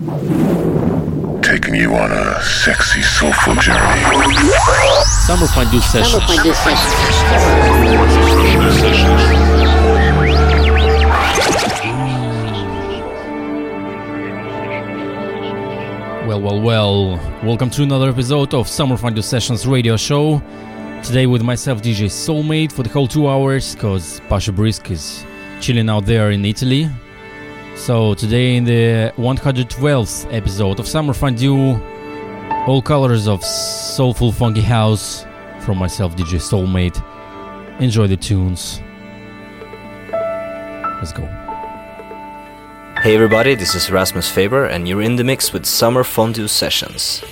Taking you on a sexy, soulful journey. Summer Fondue Sessions. Summer Fondue Sessions. Well, well, well. Welcome to another episode of Summer Fondue Sessions radio show. Today with myself, DJ Soulmate, for the whole two hours, because Pasha Brisk is chilling out there in Italy. So, today in the 112th episode of Summer Fondue, all colors of soulful funky house from myself, DJ Soulmate. Enjoy the tunes. Let's go. Hey everybody, this is Rasmus Faber, and you're in the mix with Summer Fondue Sessions.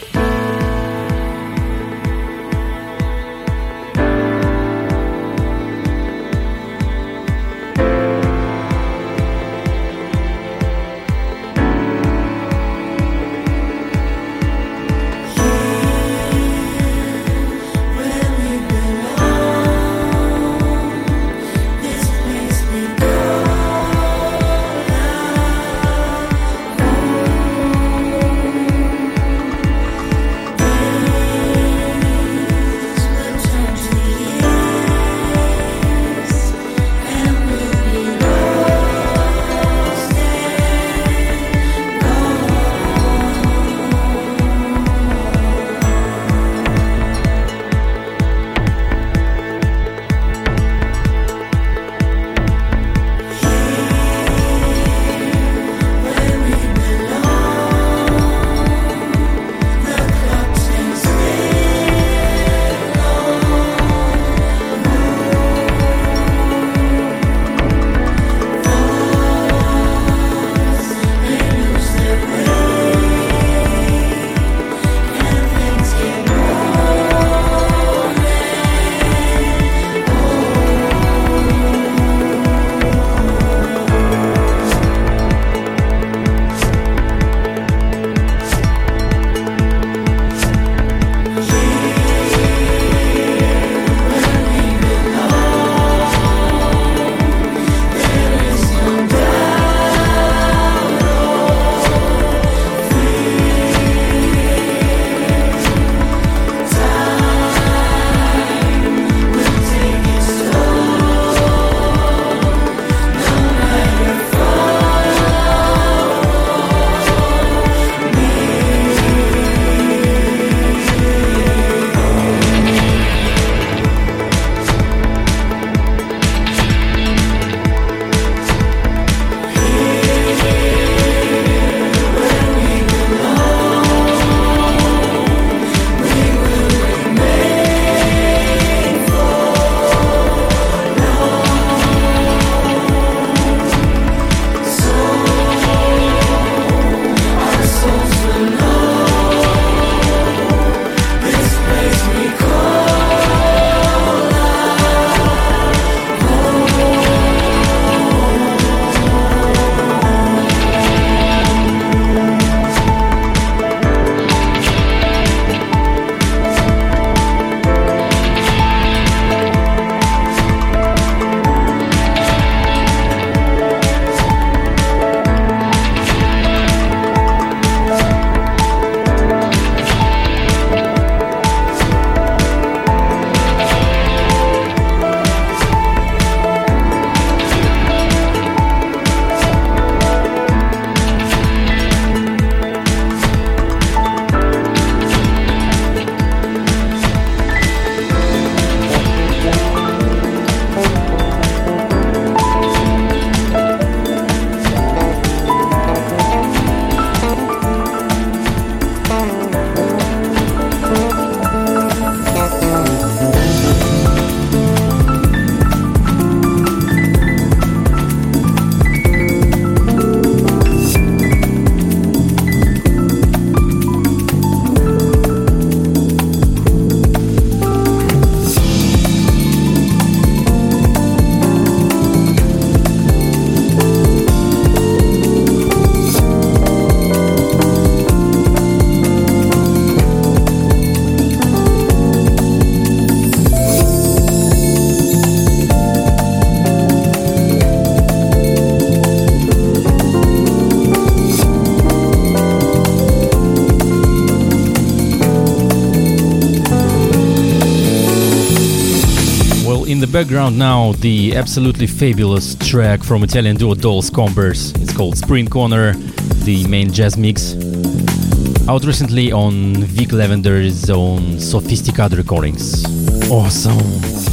Background now, the absolutely fabulous track from Italian duo Dolls Combers. It's called Spring Corner, the main jazz mix. Out recently on Vick Lavender's own Sophisticated recordings. Awesome!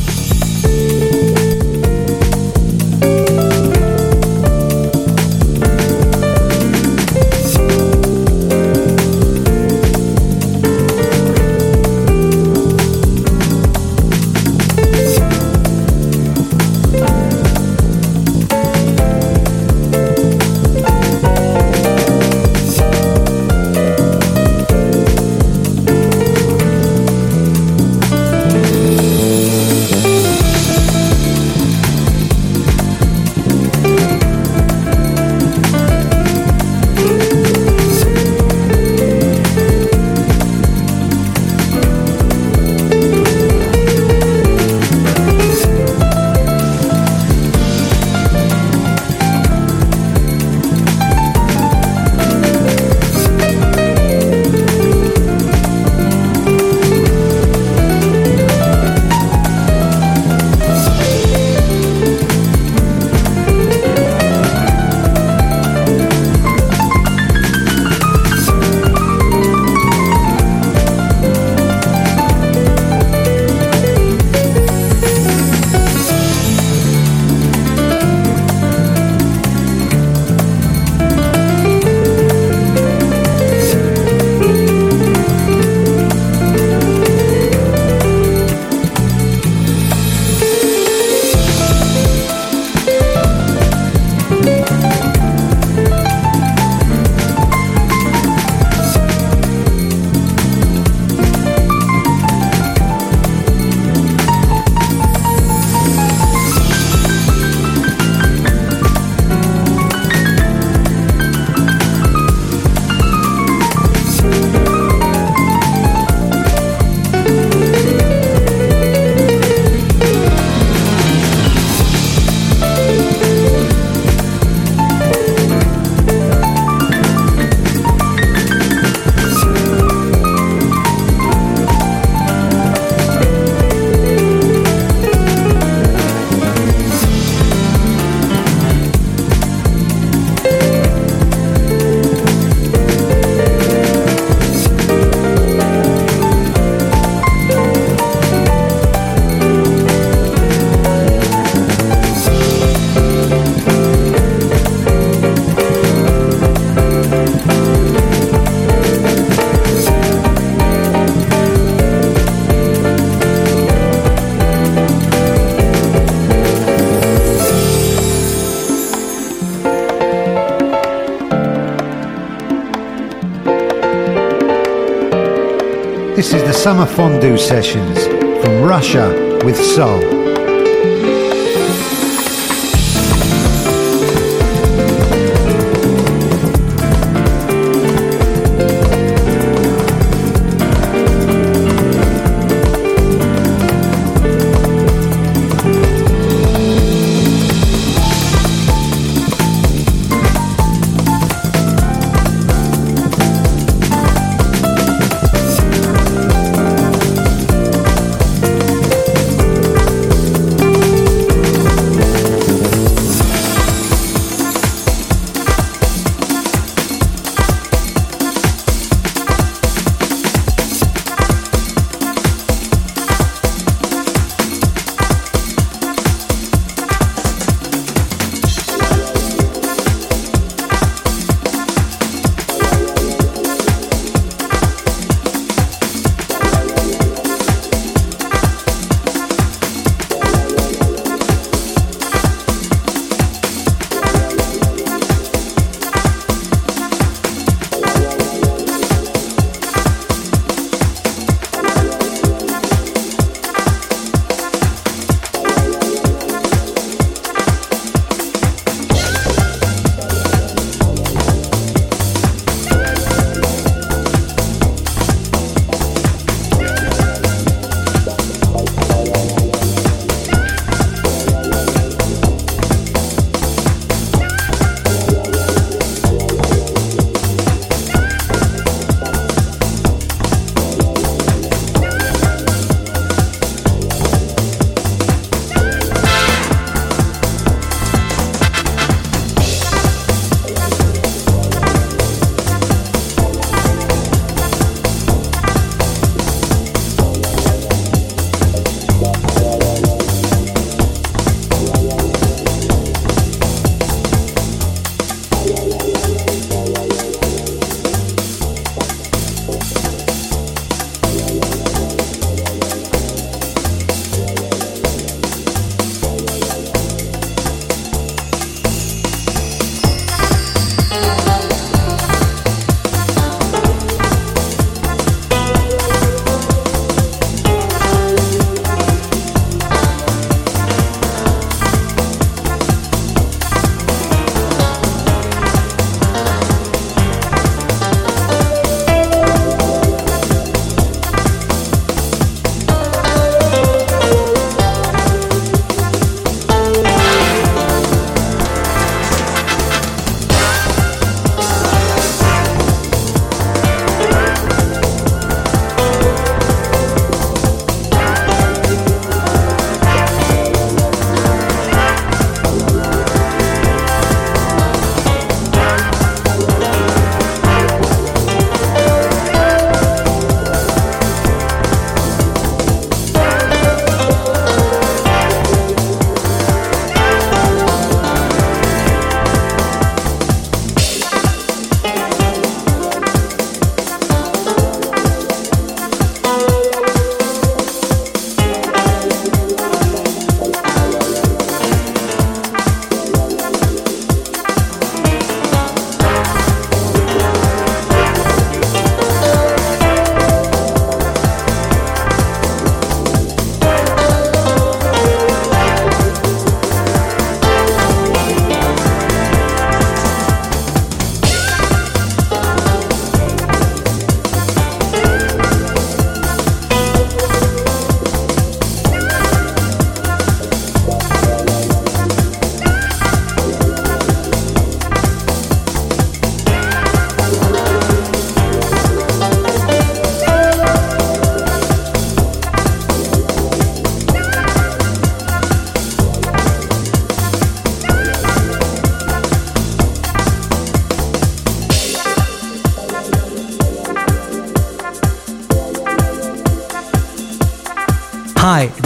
Summer Fondue Sessions from Russia with Soul.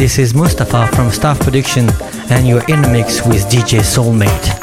This is Mustafa from Staff Production, and you're in the mix with DJ Soulmate.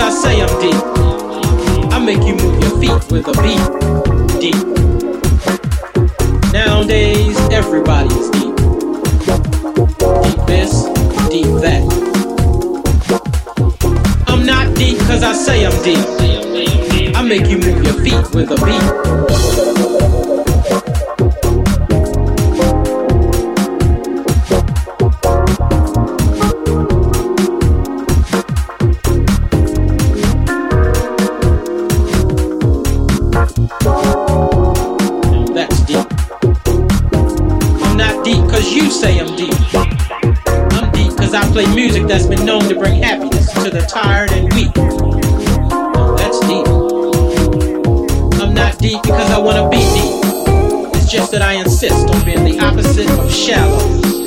Cause I say I'm deep. I make you move your feet with a beat. Deep. Nowadays, everybody is deep. Deep this, deep that. I'm not deep cause I say I'm deep. I make you move your feet with a beat. insist on being the opposite of shallow.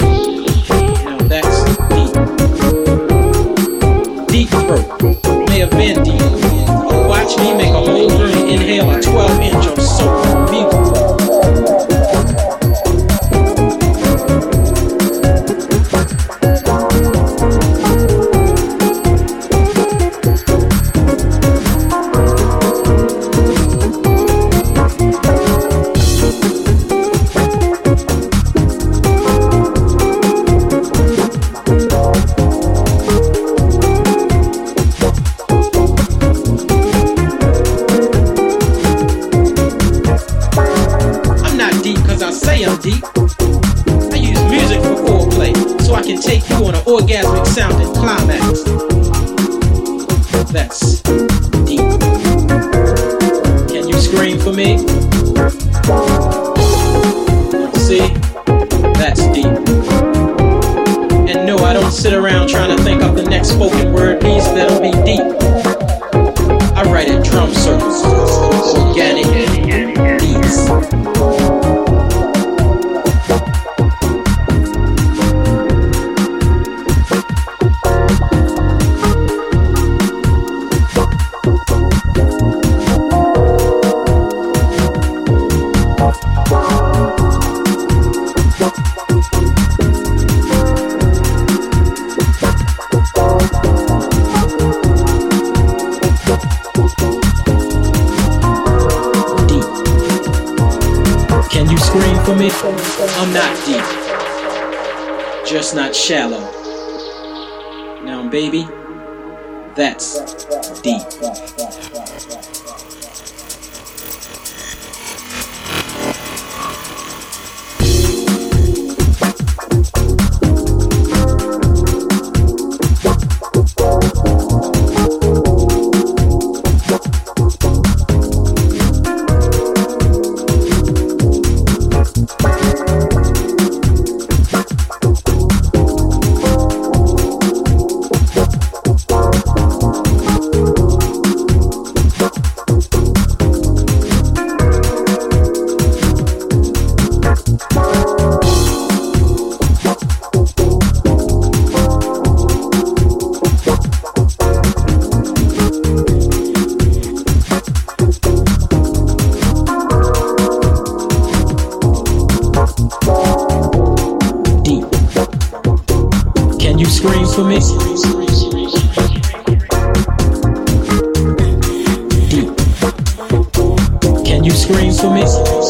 to me.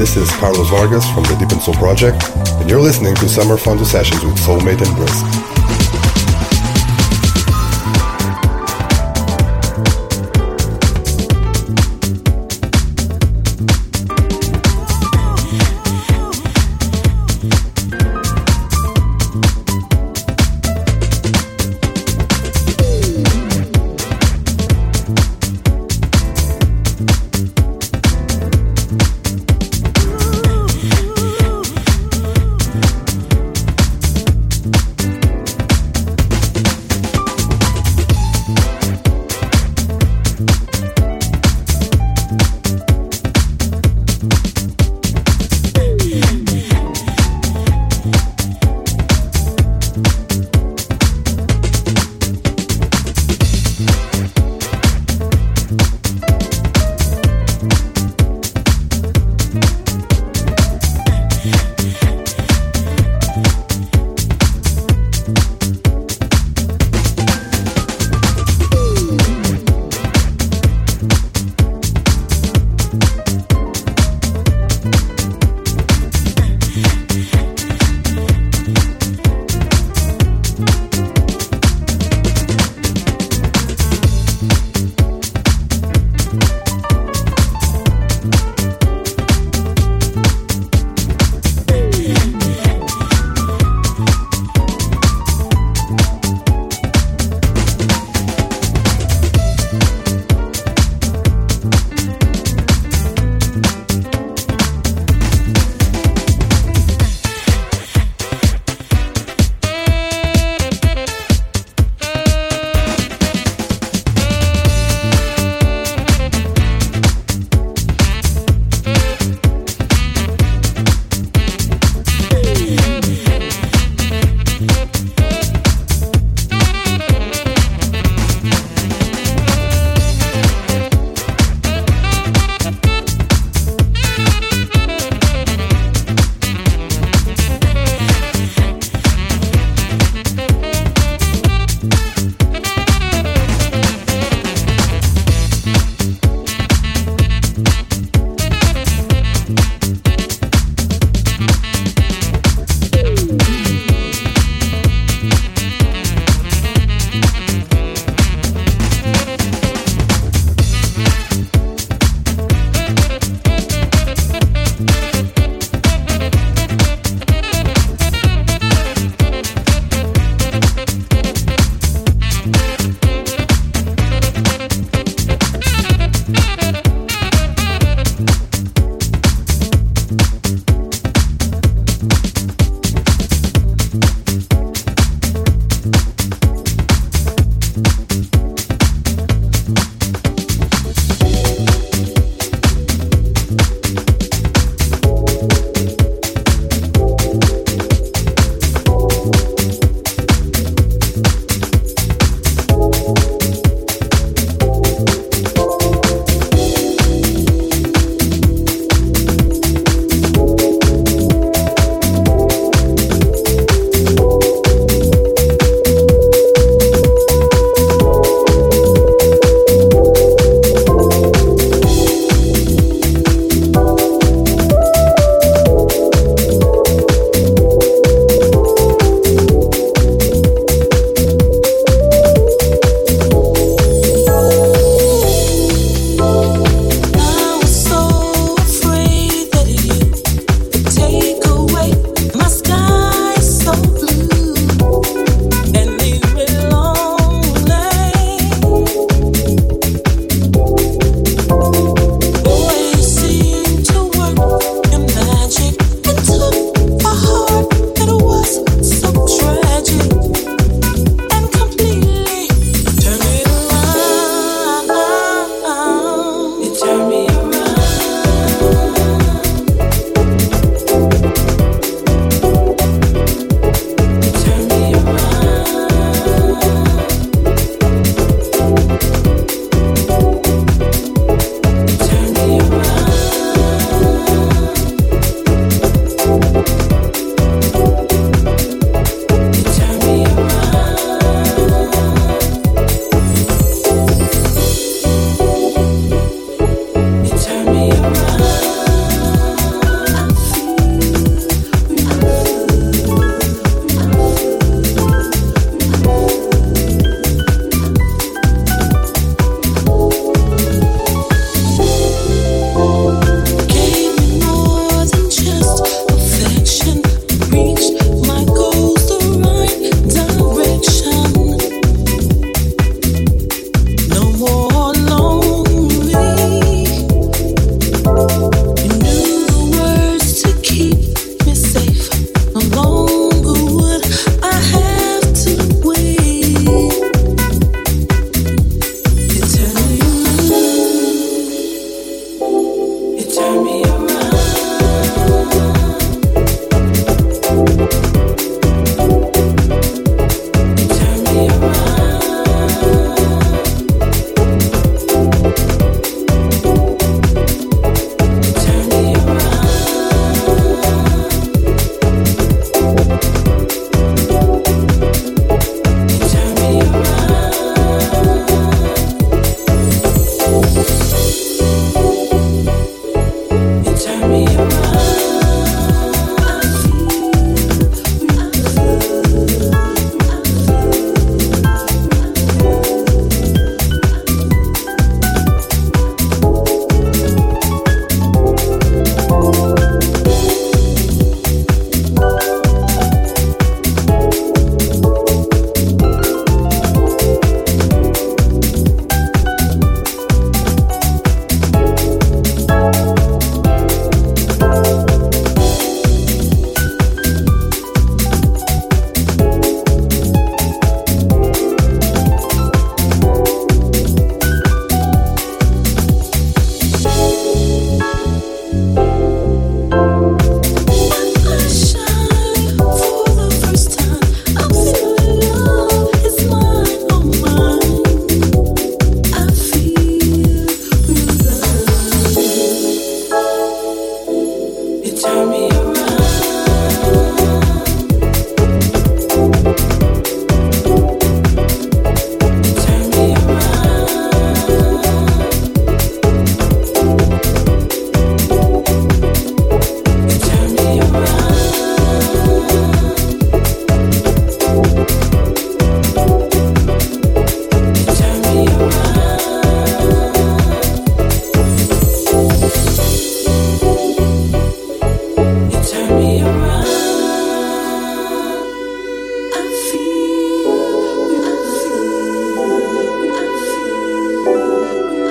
This is Carlos Vargas from the Deep and Soul Project, and you're listening to Summer Fondue Sessions with Soulmate and Brisk.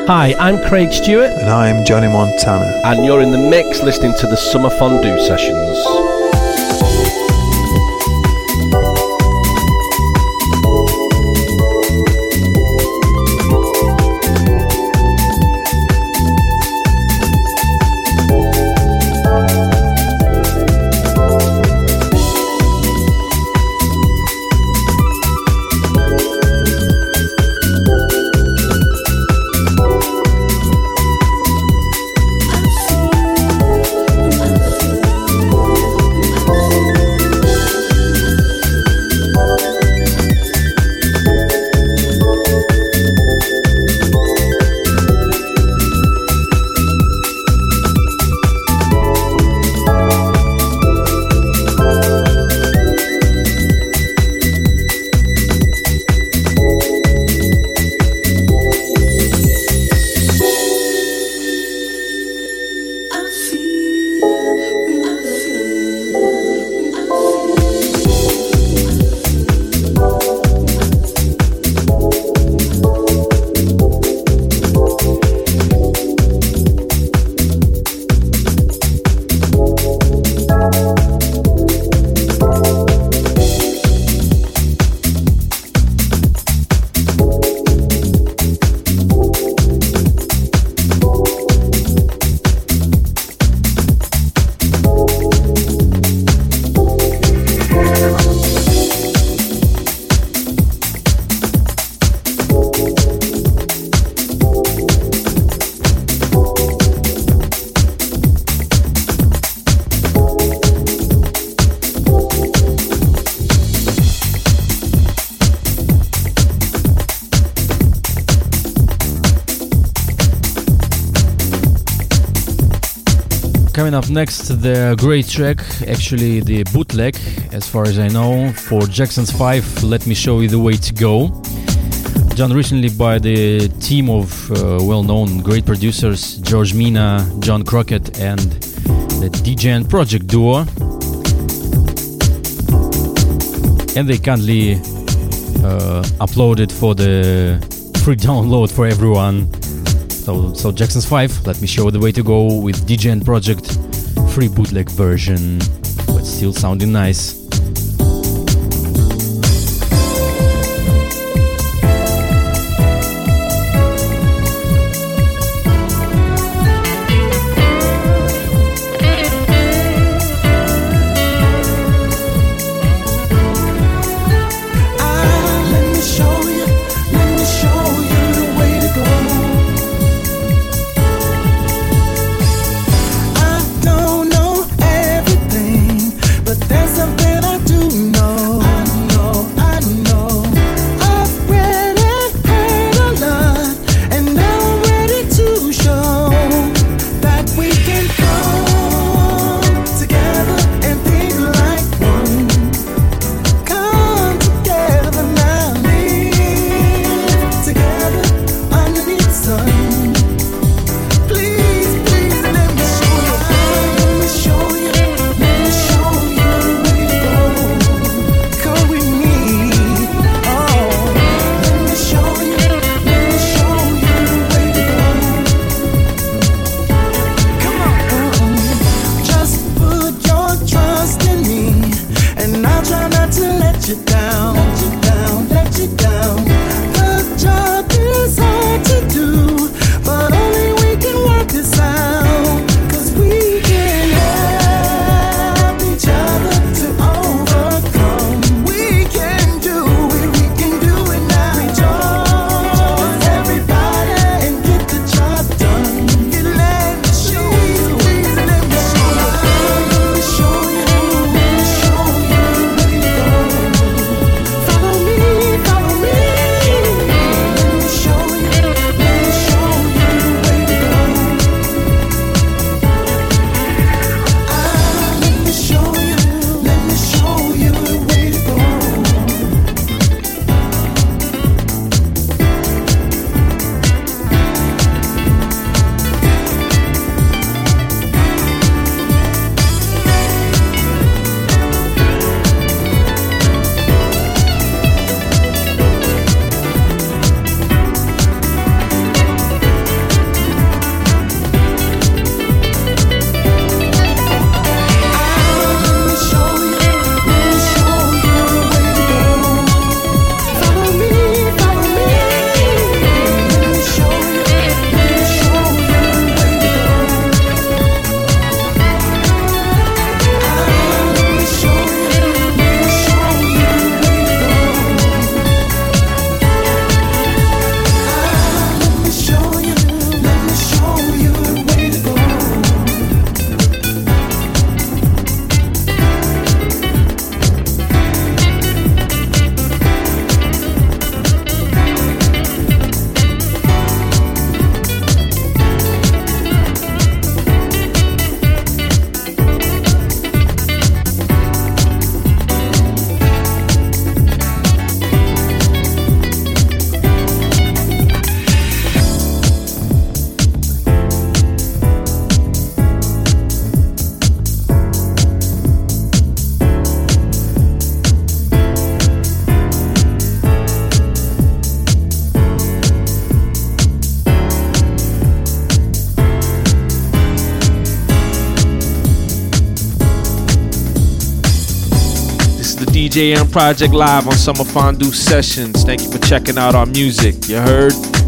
Hi, I'm Craig Stewart. And I'm Johnny Montana. And you're in the mix listening to the Summer Fondue Sessions. Coming up next, the great track, actually the bootleg, as far as I know, for Jackson's 5, Let Me Show You the Way to Go. Done recently by the team of uh, well known great producers George Mina, John Crockett, and the DJN Project duo. And they kindly uh, uploaded for the free download for everyone. So, so Jackson's 5, let me show the way to go with DJN Project free bootleg version, but still sounding nice. DJN Project live on Summer Fondue Sessions. Thank you for checking out our music. You heard?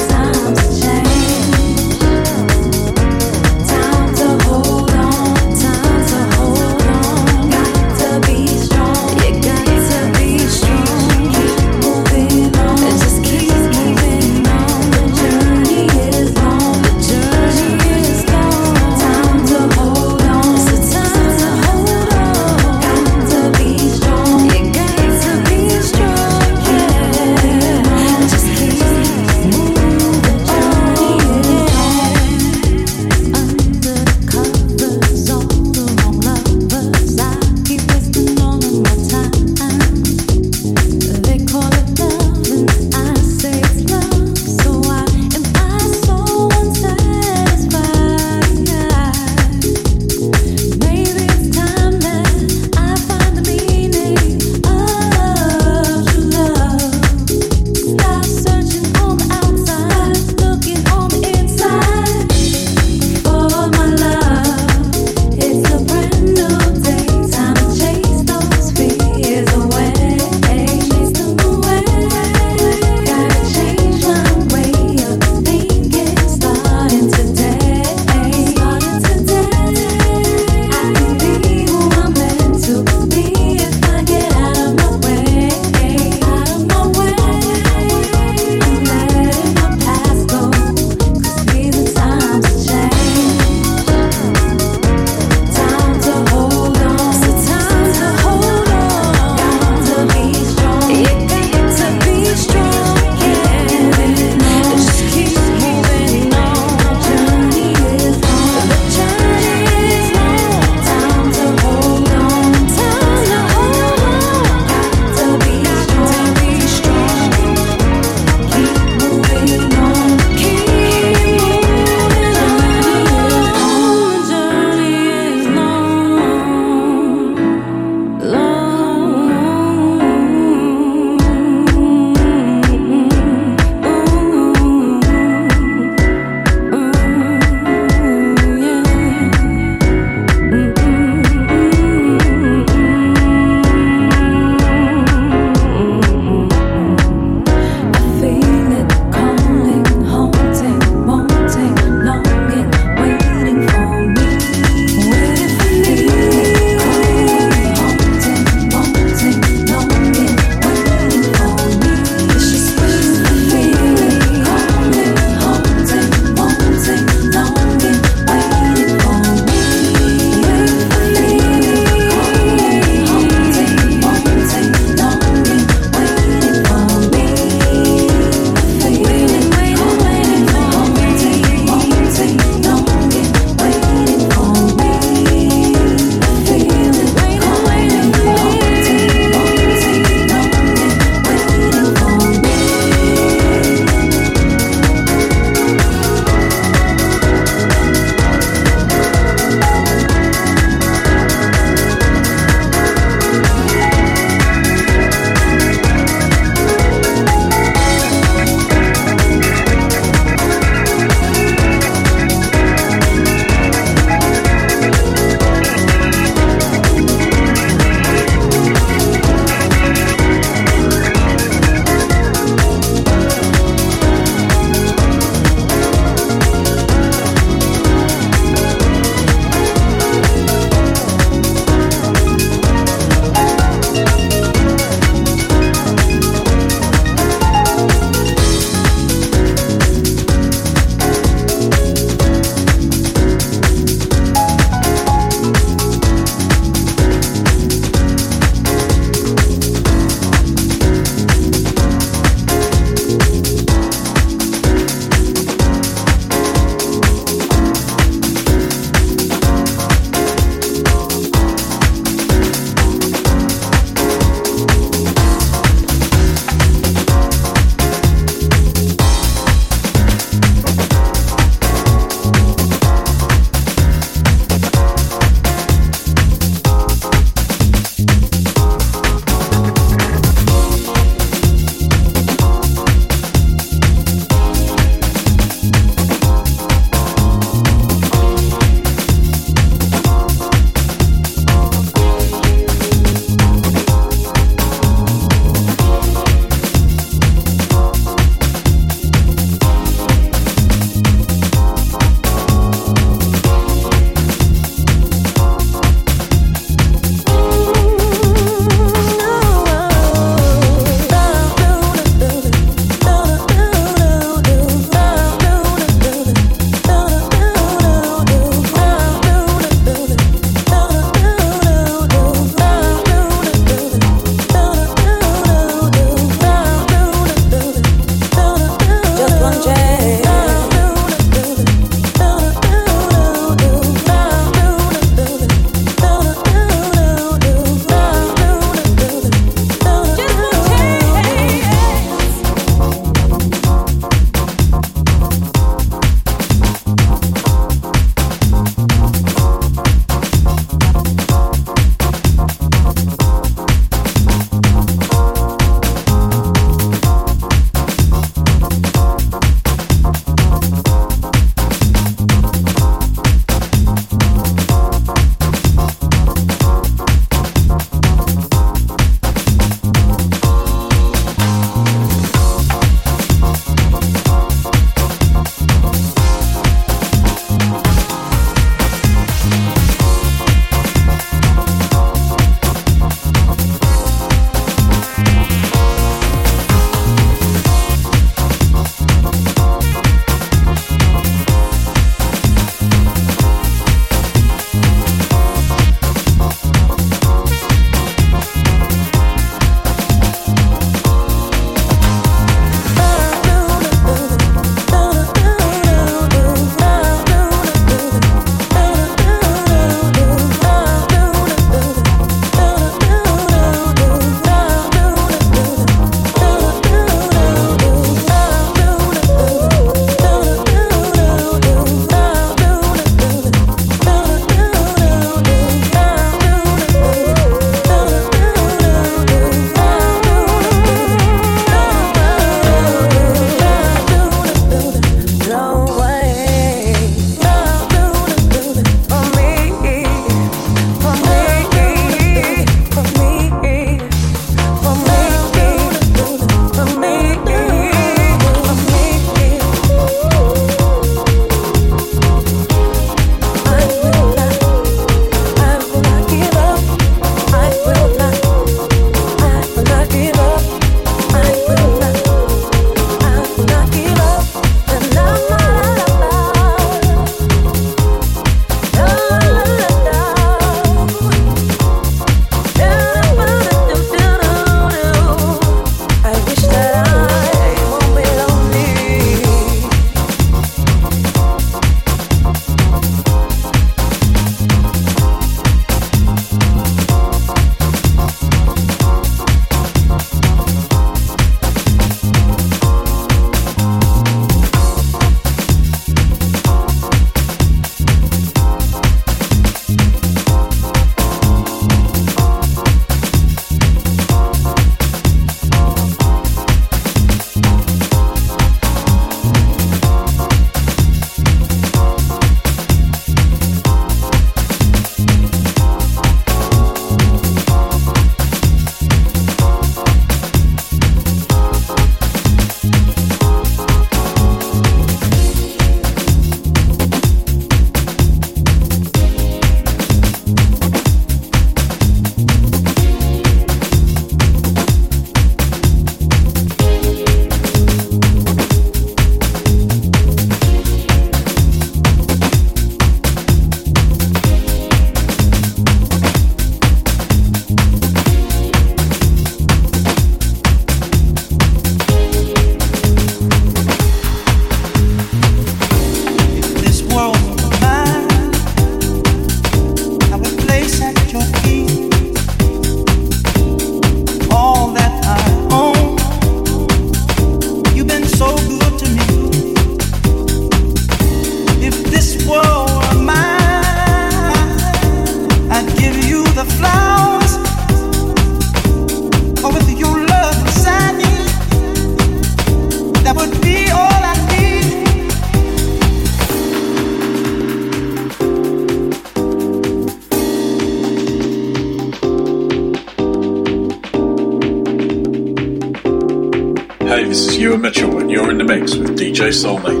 Soulmate.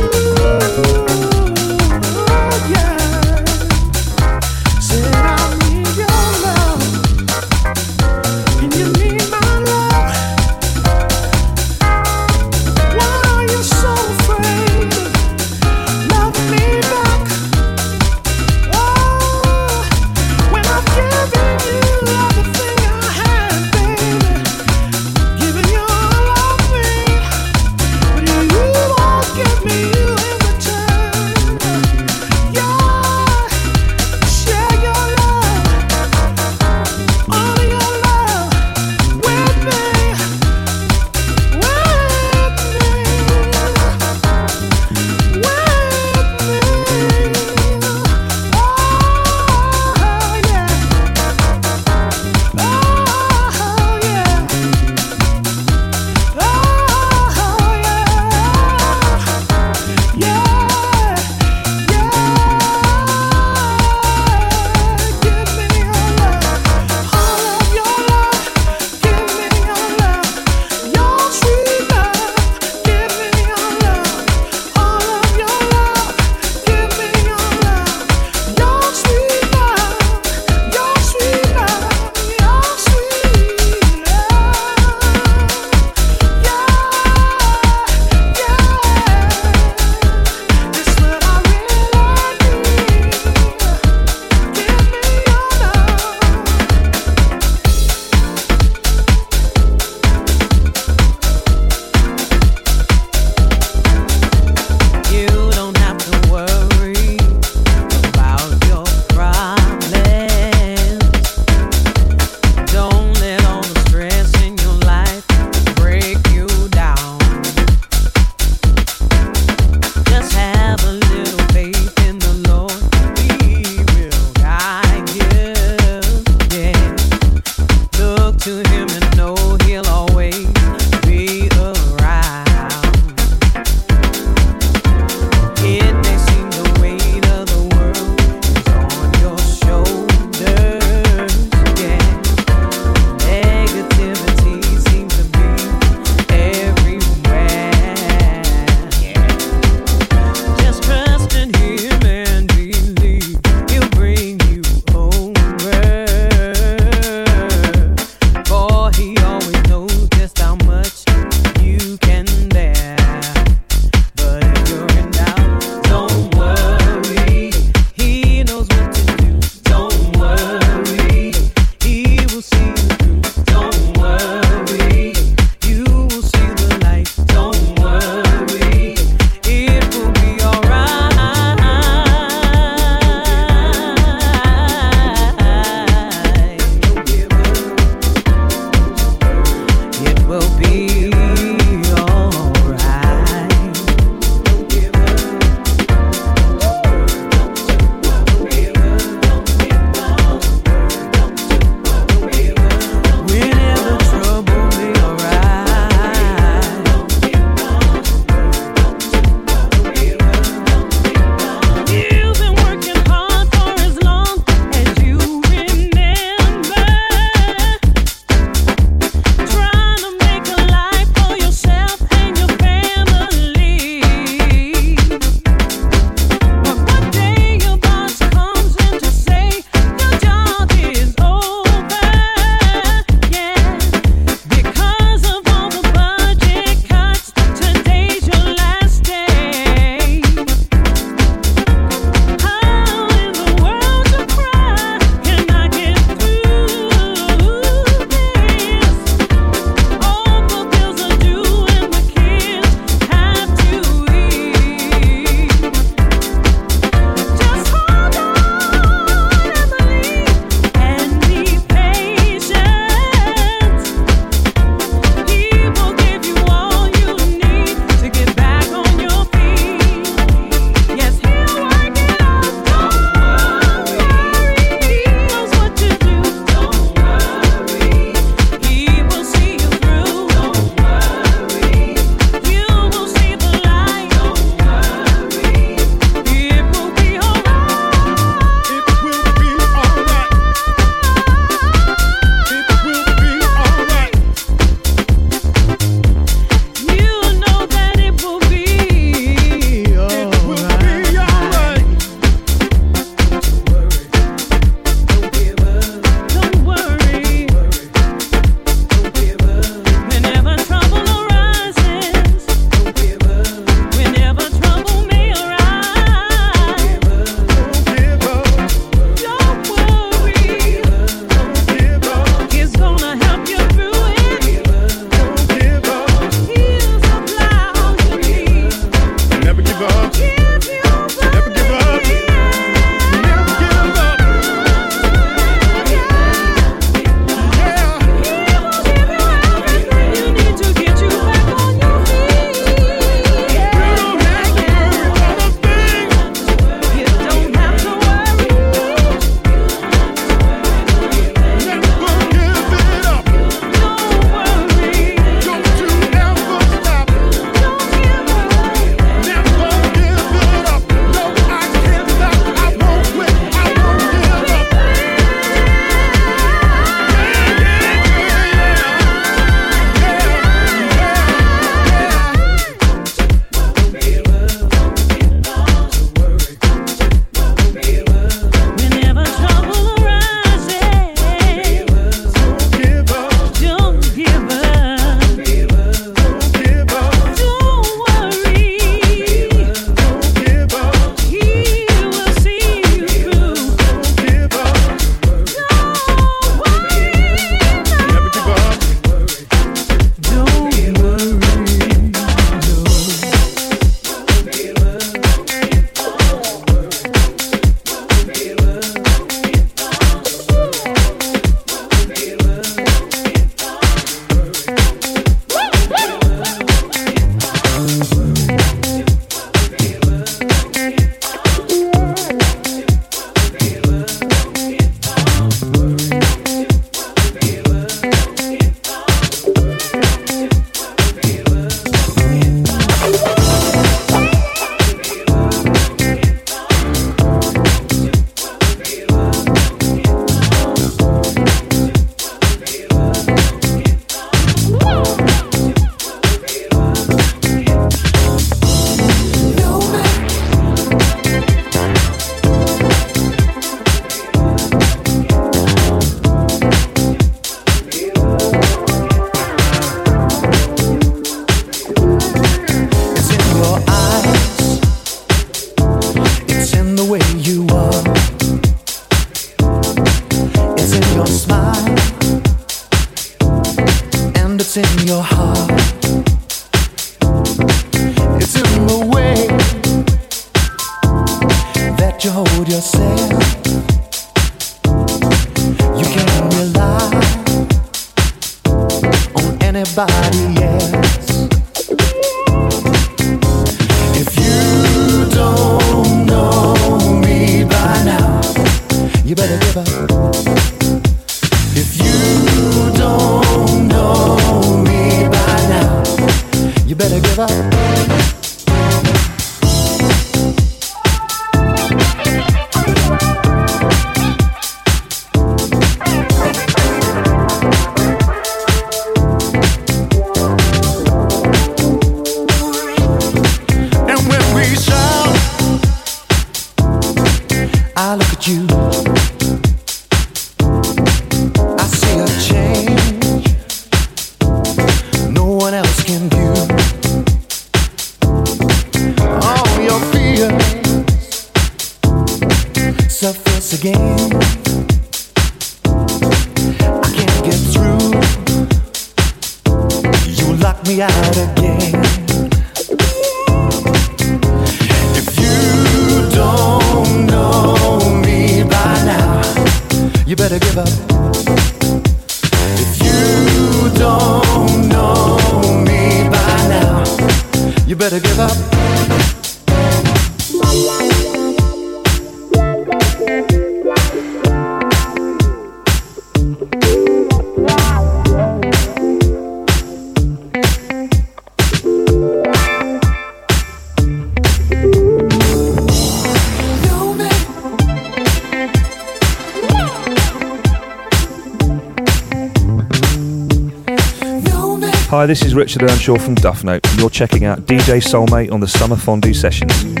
This is Richard Earnshaw from Duff Note. You're checking out DJ Soulmate on the Summer Fondue Sessions.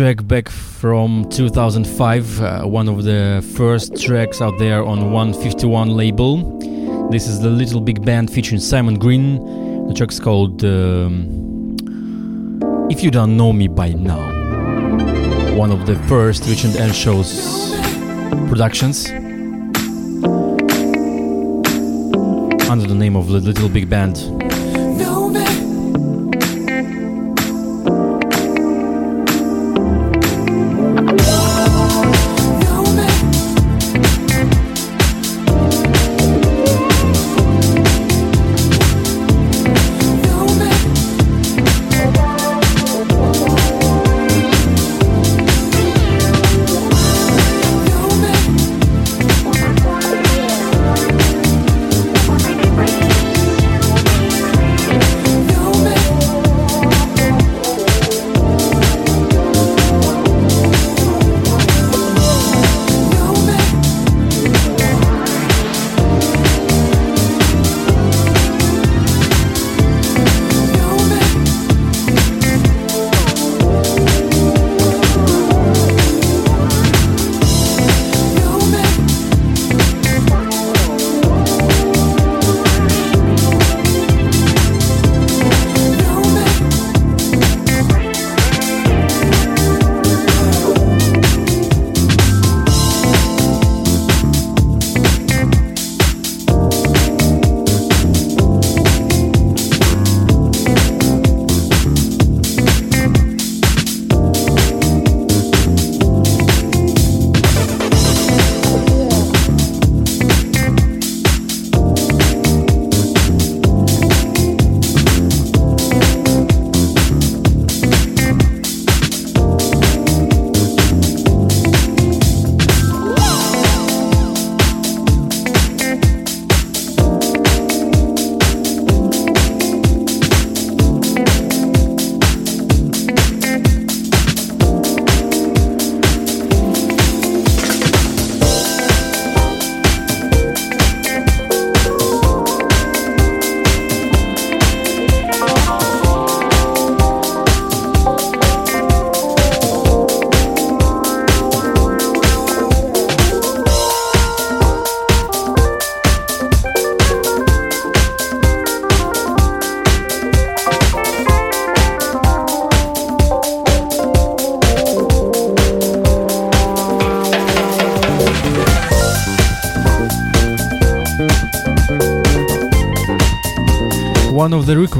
Track back from 2005, uh, one of the first tracks out there on 151 label. This is the Little Big Band featuring Simon Green. The track's called um, If You Don't Know Me By Now. One of the first Richard shows productions. Under the name of the Little Big Band.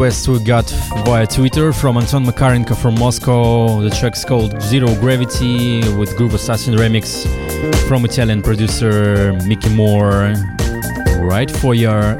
One requests we got via Twitter from Anton Makarenko from Moscow. The track's called Zero Gravity with Groove Assassin remix from Italian producer Mickey Moore. Right for your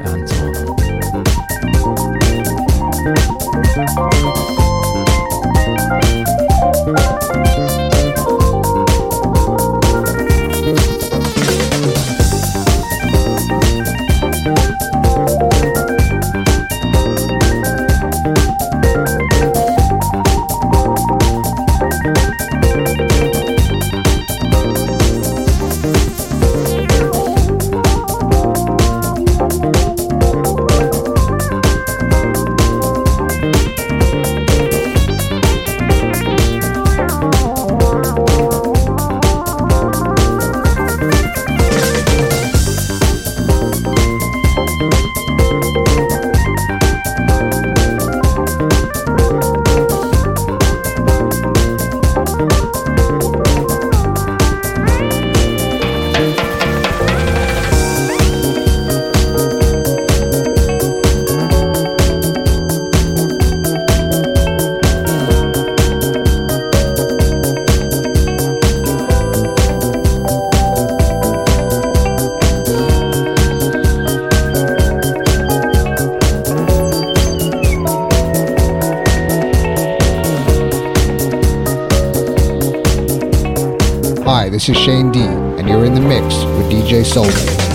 Anton. This is Shane D, and you're in the mix with DJ Soulmate.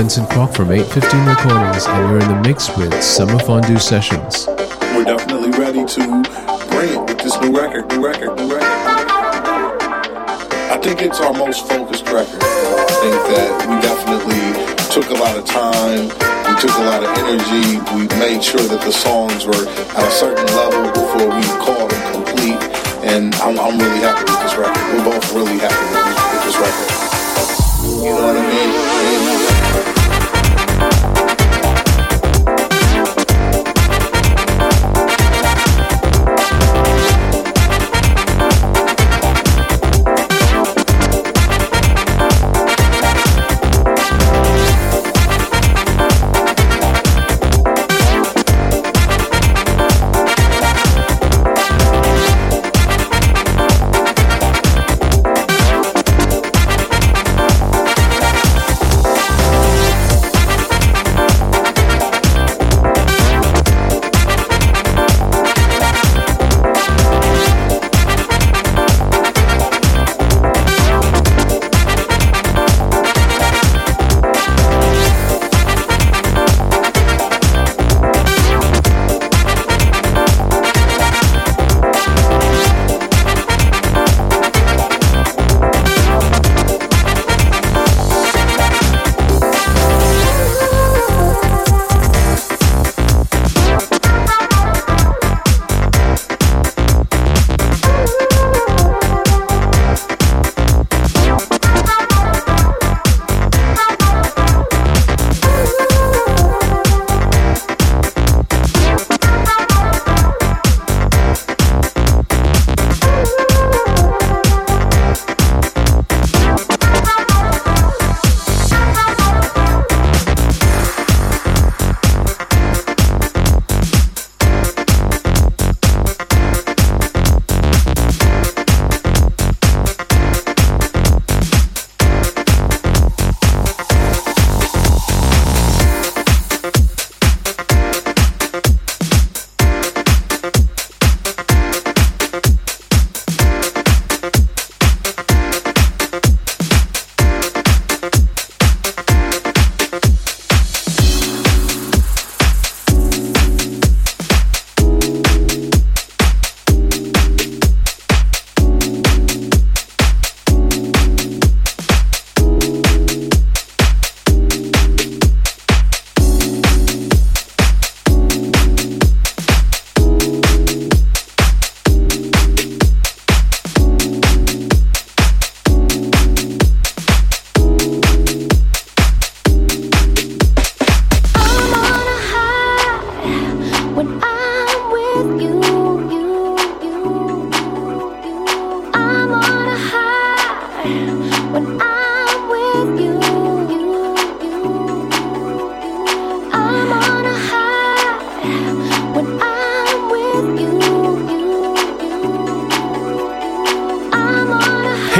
Vincent Kwok from 815 Recordings, and you're in the mix with Summer Fondue Sessions. We're definitely ready to bring it with this new record, new record, new record. I think it's our most focused record. I think that we definitely took a lot of time, we took a lot of energy, we made sure that the songs were at a certain level before we called them complete. And I'm, I'm really happy with this record. We're both really happy with this record. You know what I mean? Thank you.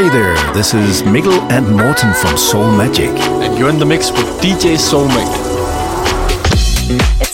Hey there, this is Miguel and Morton from Soul Magic. And you're in the mix with DJ Soulmate. complicated.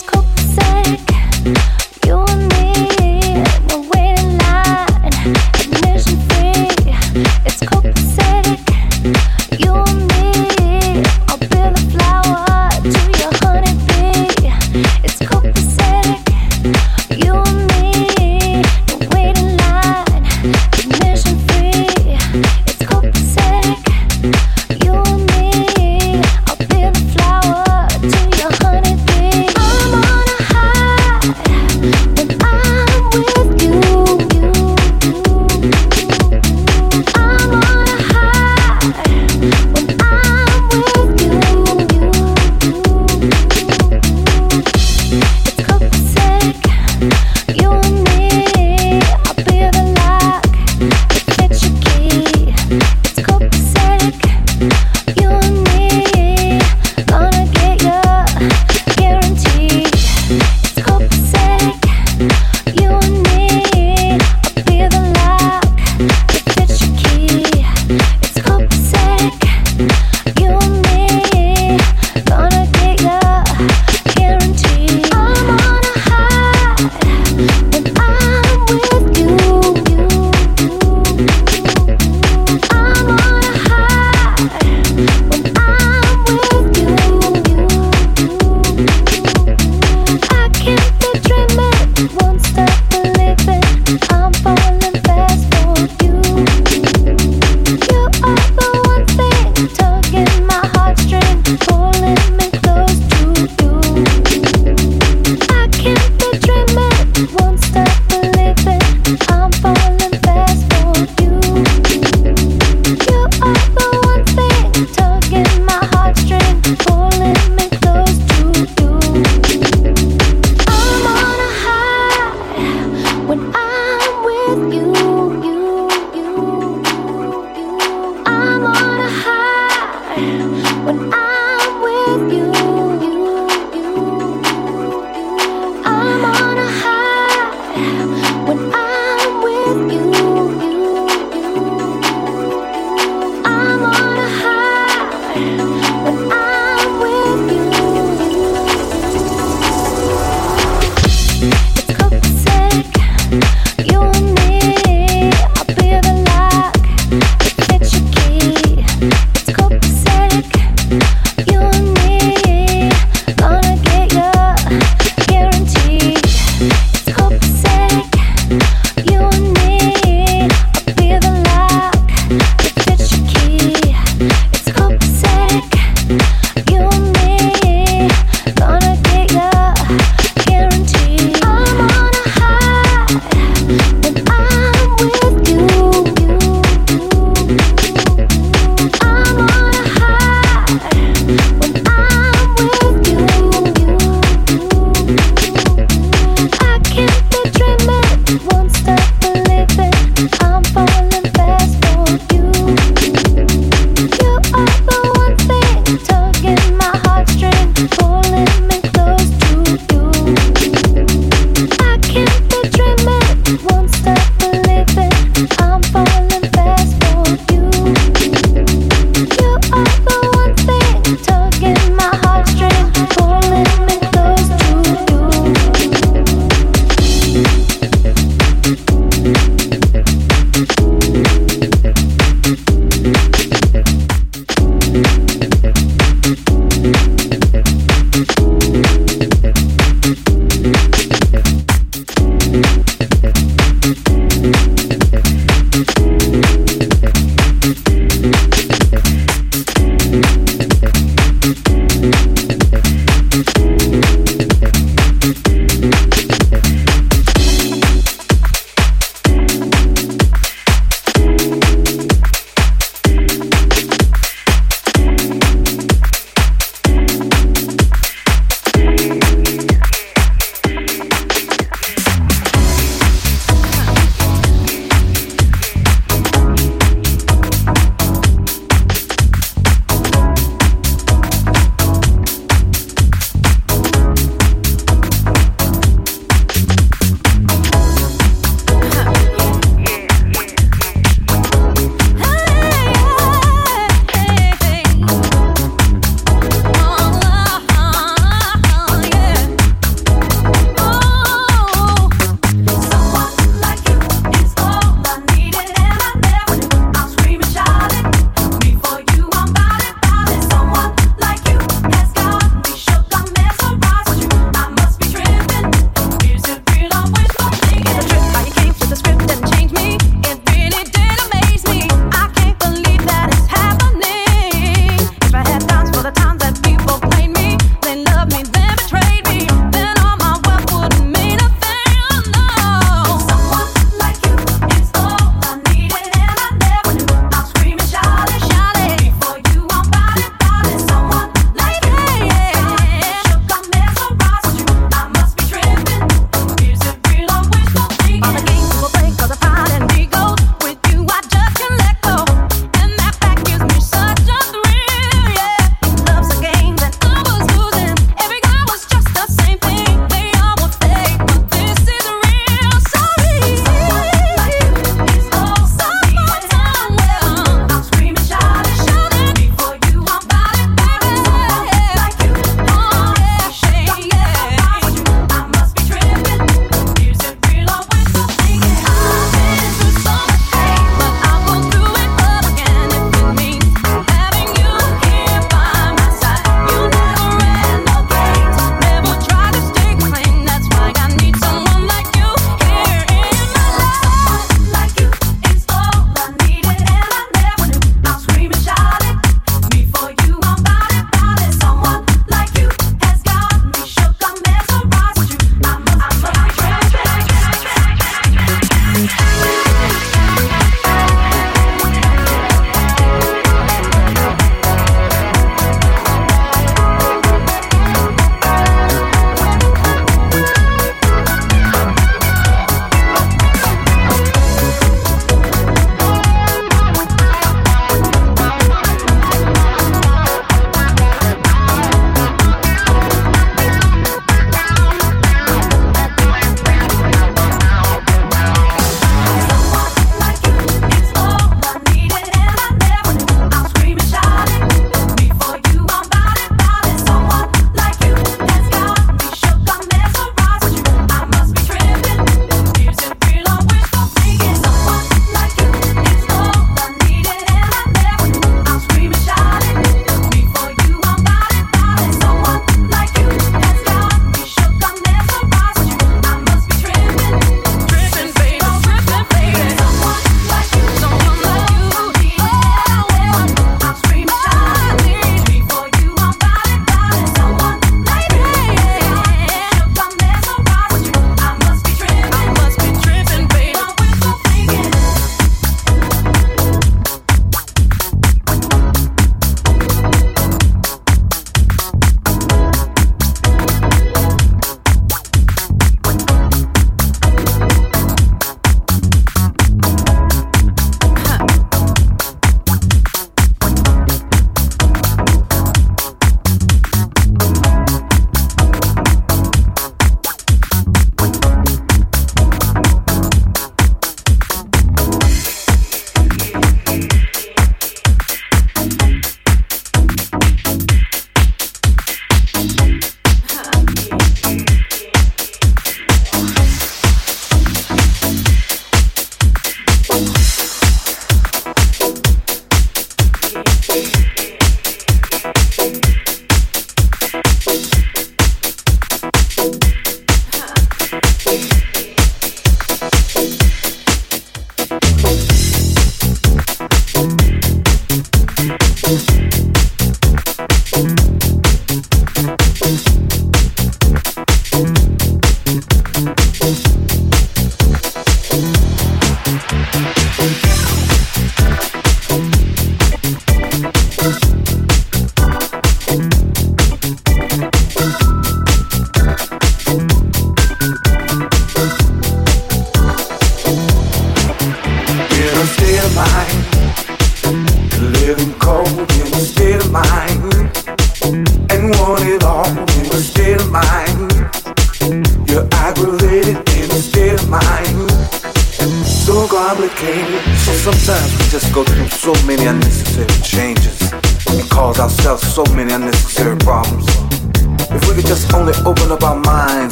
Thank you.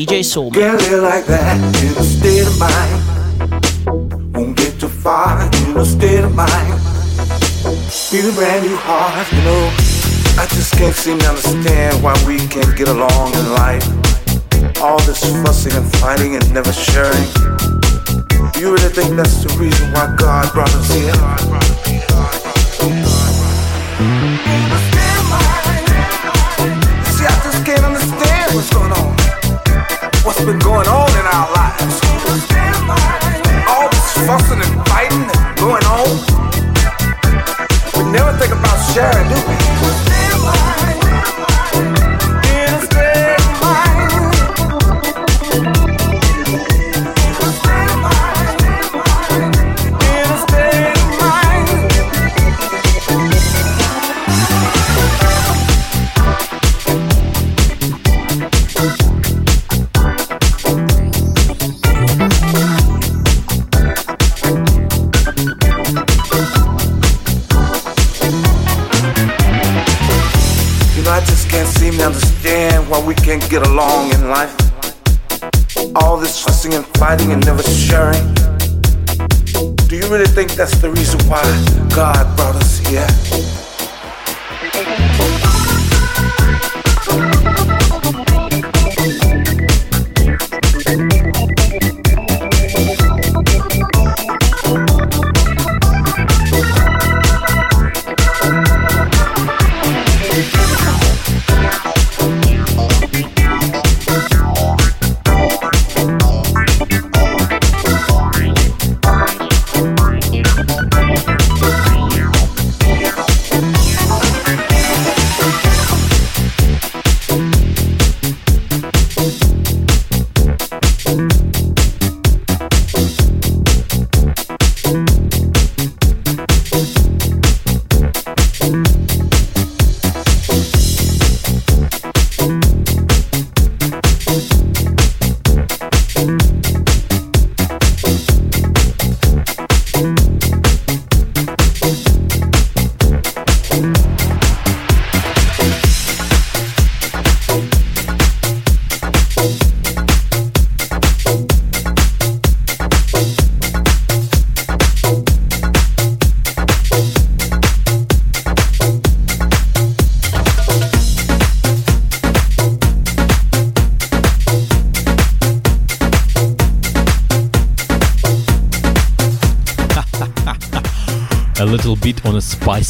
DJ Soul. Can't like that in a state of mind. Won't get too far in a state of mind. A brand new heart, you know. I just can't seem to understand why we can't get along in life. All this fussing and fighting and never sharing. You really think that's the reason why God brought us here? See, I just can't understand what's going on. What's been going on in our lives? All this fussing and fighting and going on. We never think about sharing, do we? We can't get along in life. All this fussing and fighting and never sharing. Do you really think that's the reason why God brought us here?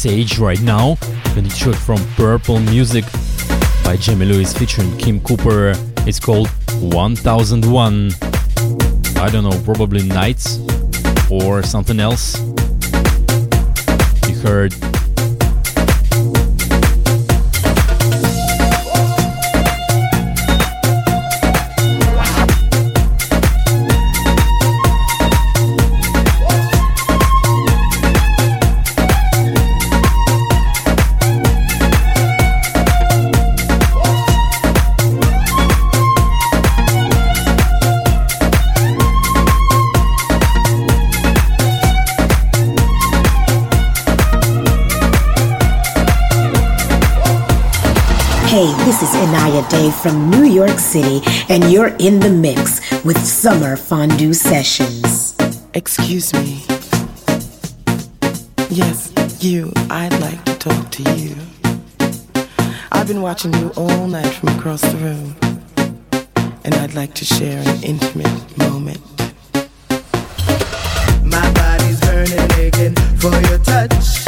Age right now. And it's from Purple Music by Jamie Lewis featuring Kim Cooper. It's called 1001. I don't know, probably Nights or something else. You heard is Day from New York City, and you're in the mix with Summer Fondue Sessions. Excuse me. Yes, you, I'd like to talk to you. I've been watching you all night from across the room, and I'd like to share an intimate moment. My body's burning again for your touch.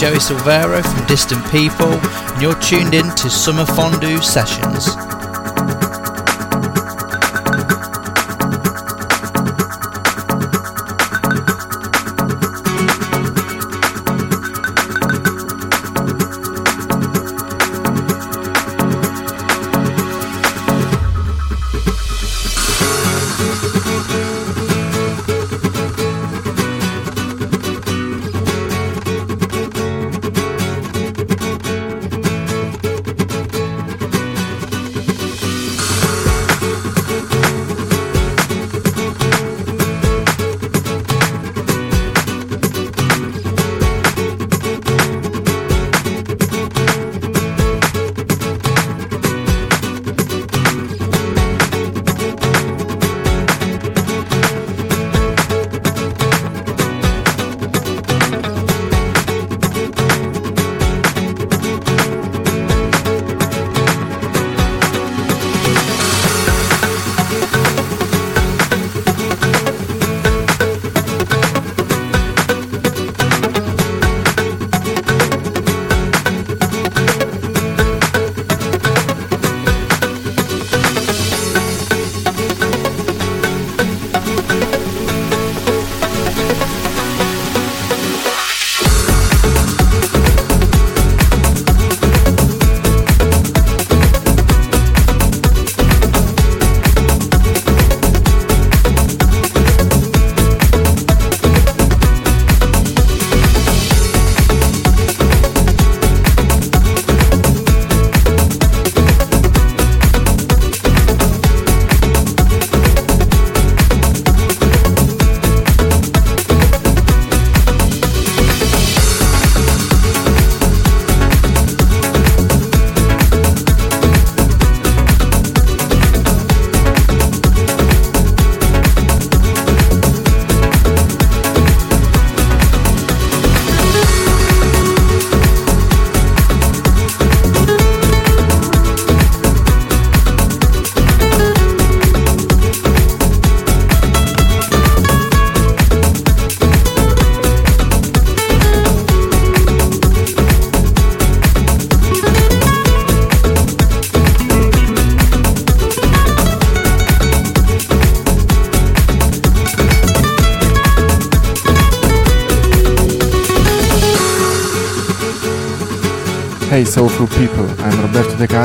Joey Silvero from Distant People, and you're tuned in to Summer Fondue Sessions.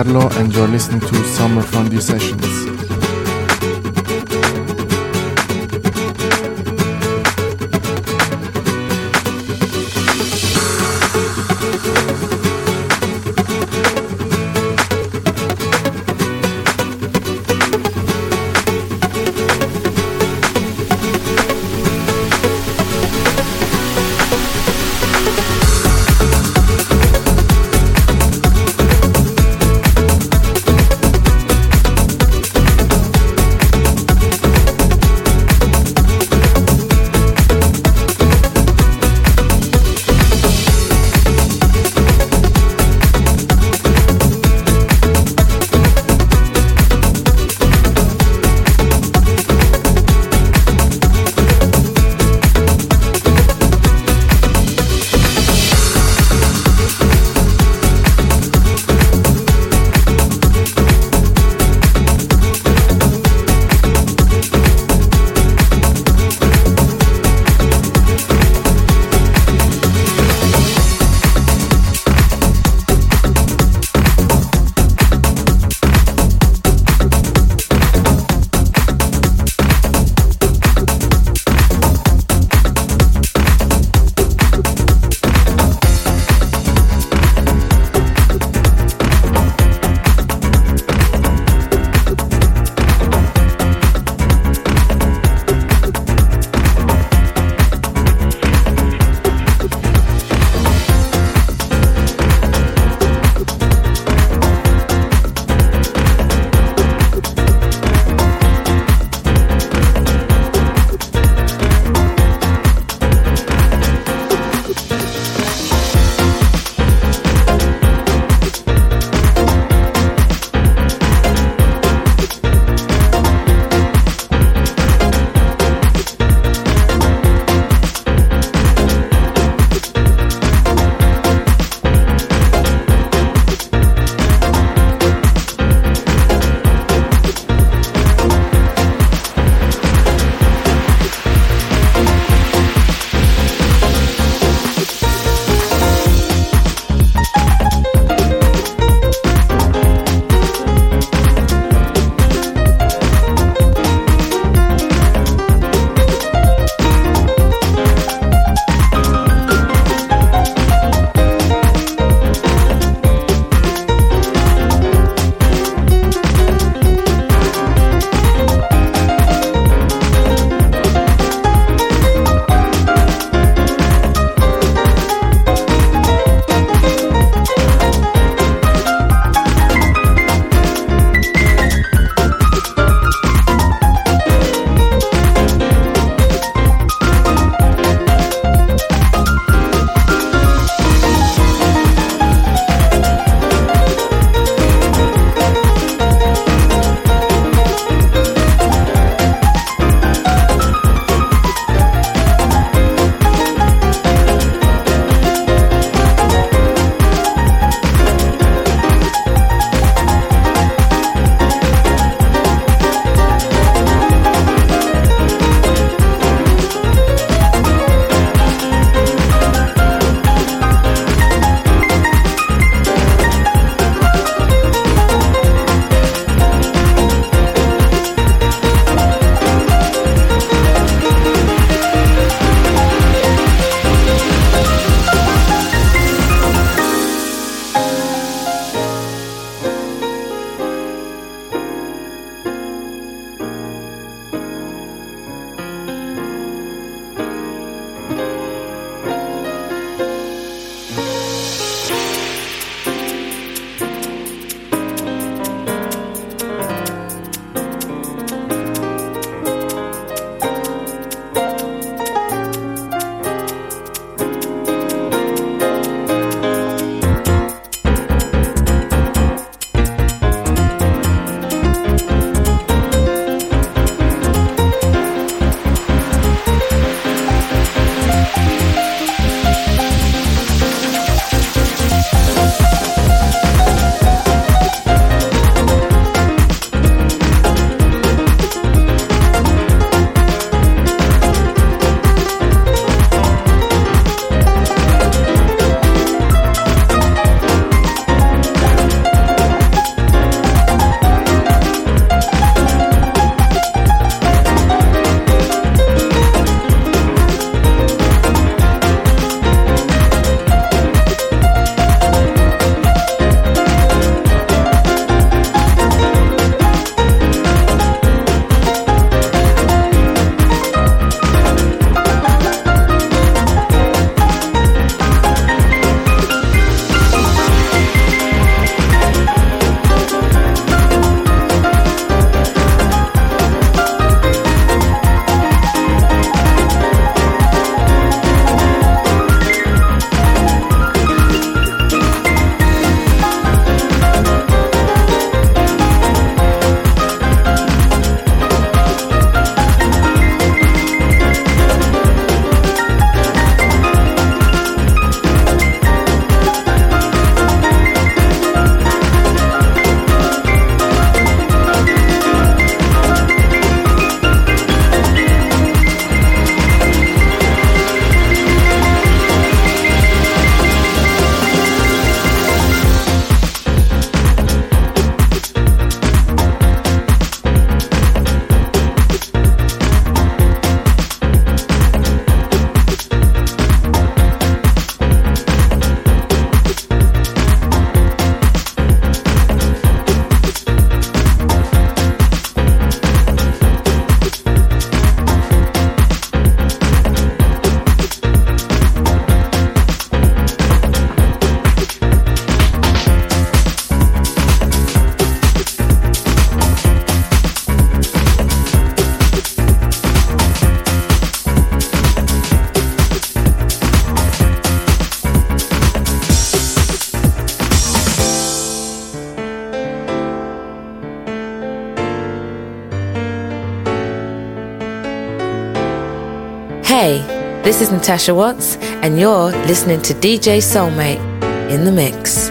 Carlo and you're listening to Summer Fondue Sessions. Is Natasha Watts, and you're listening to DJ Soulmate in the mix.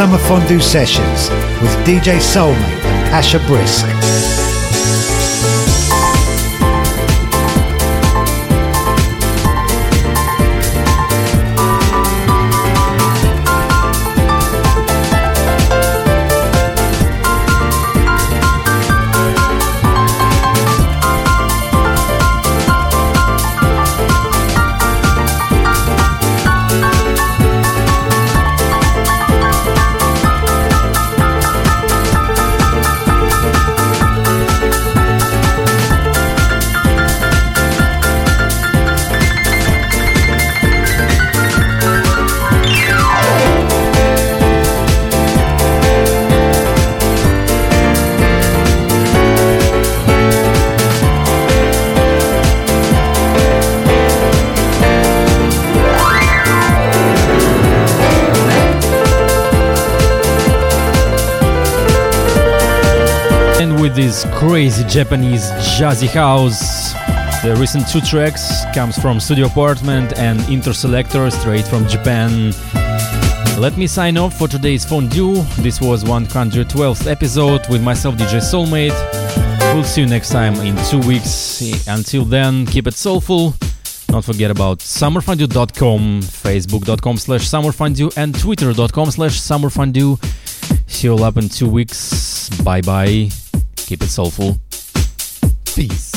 Summer Fondue Sessions with DJ Soulmate and Pasha Brisk. Crazy Japanese jazzy house. The recent two tracks comes from Studio Apartment and Interselector straight from Japan. Let me sign off for today's fondue. This was 112th episode with myself DJ Soulmate. We'll see you next time in two weeks. Until then, keep it soulful. Don't forget about summerfondue.com, facebook.com slash summerfondue and twitter.com slash summerfondue. See you all up in two weeks. Bye bye. Keep it soulful. Peace.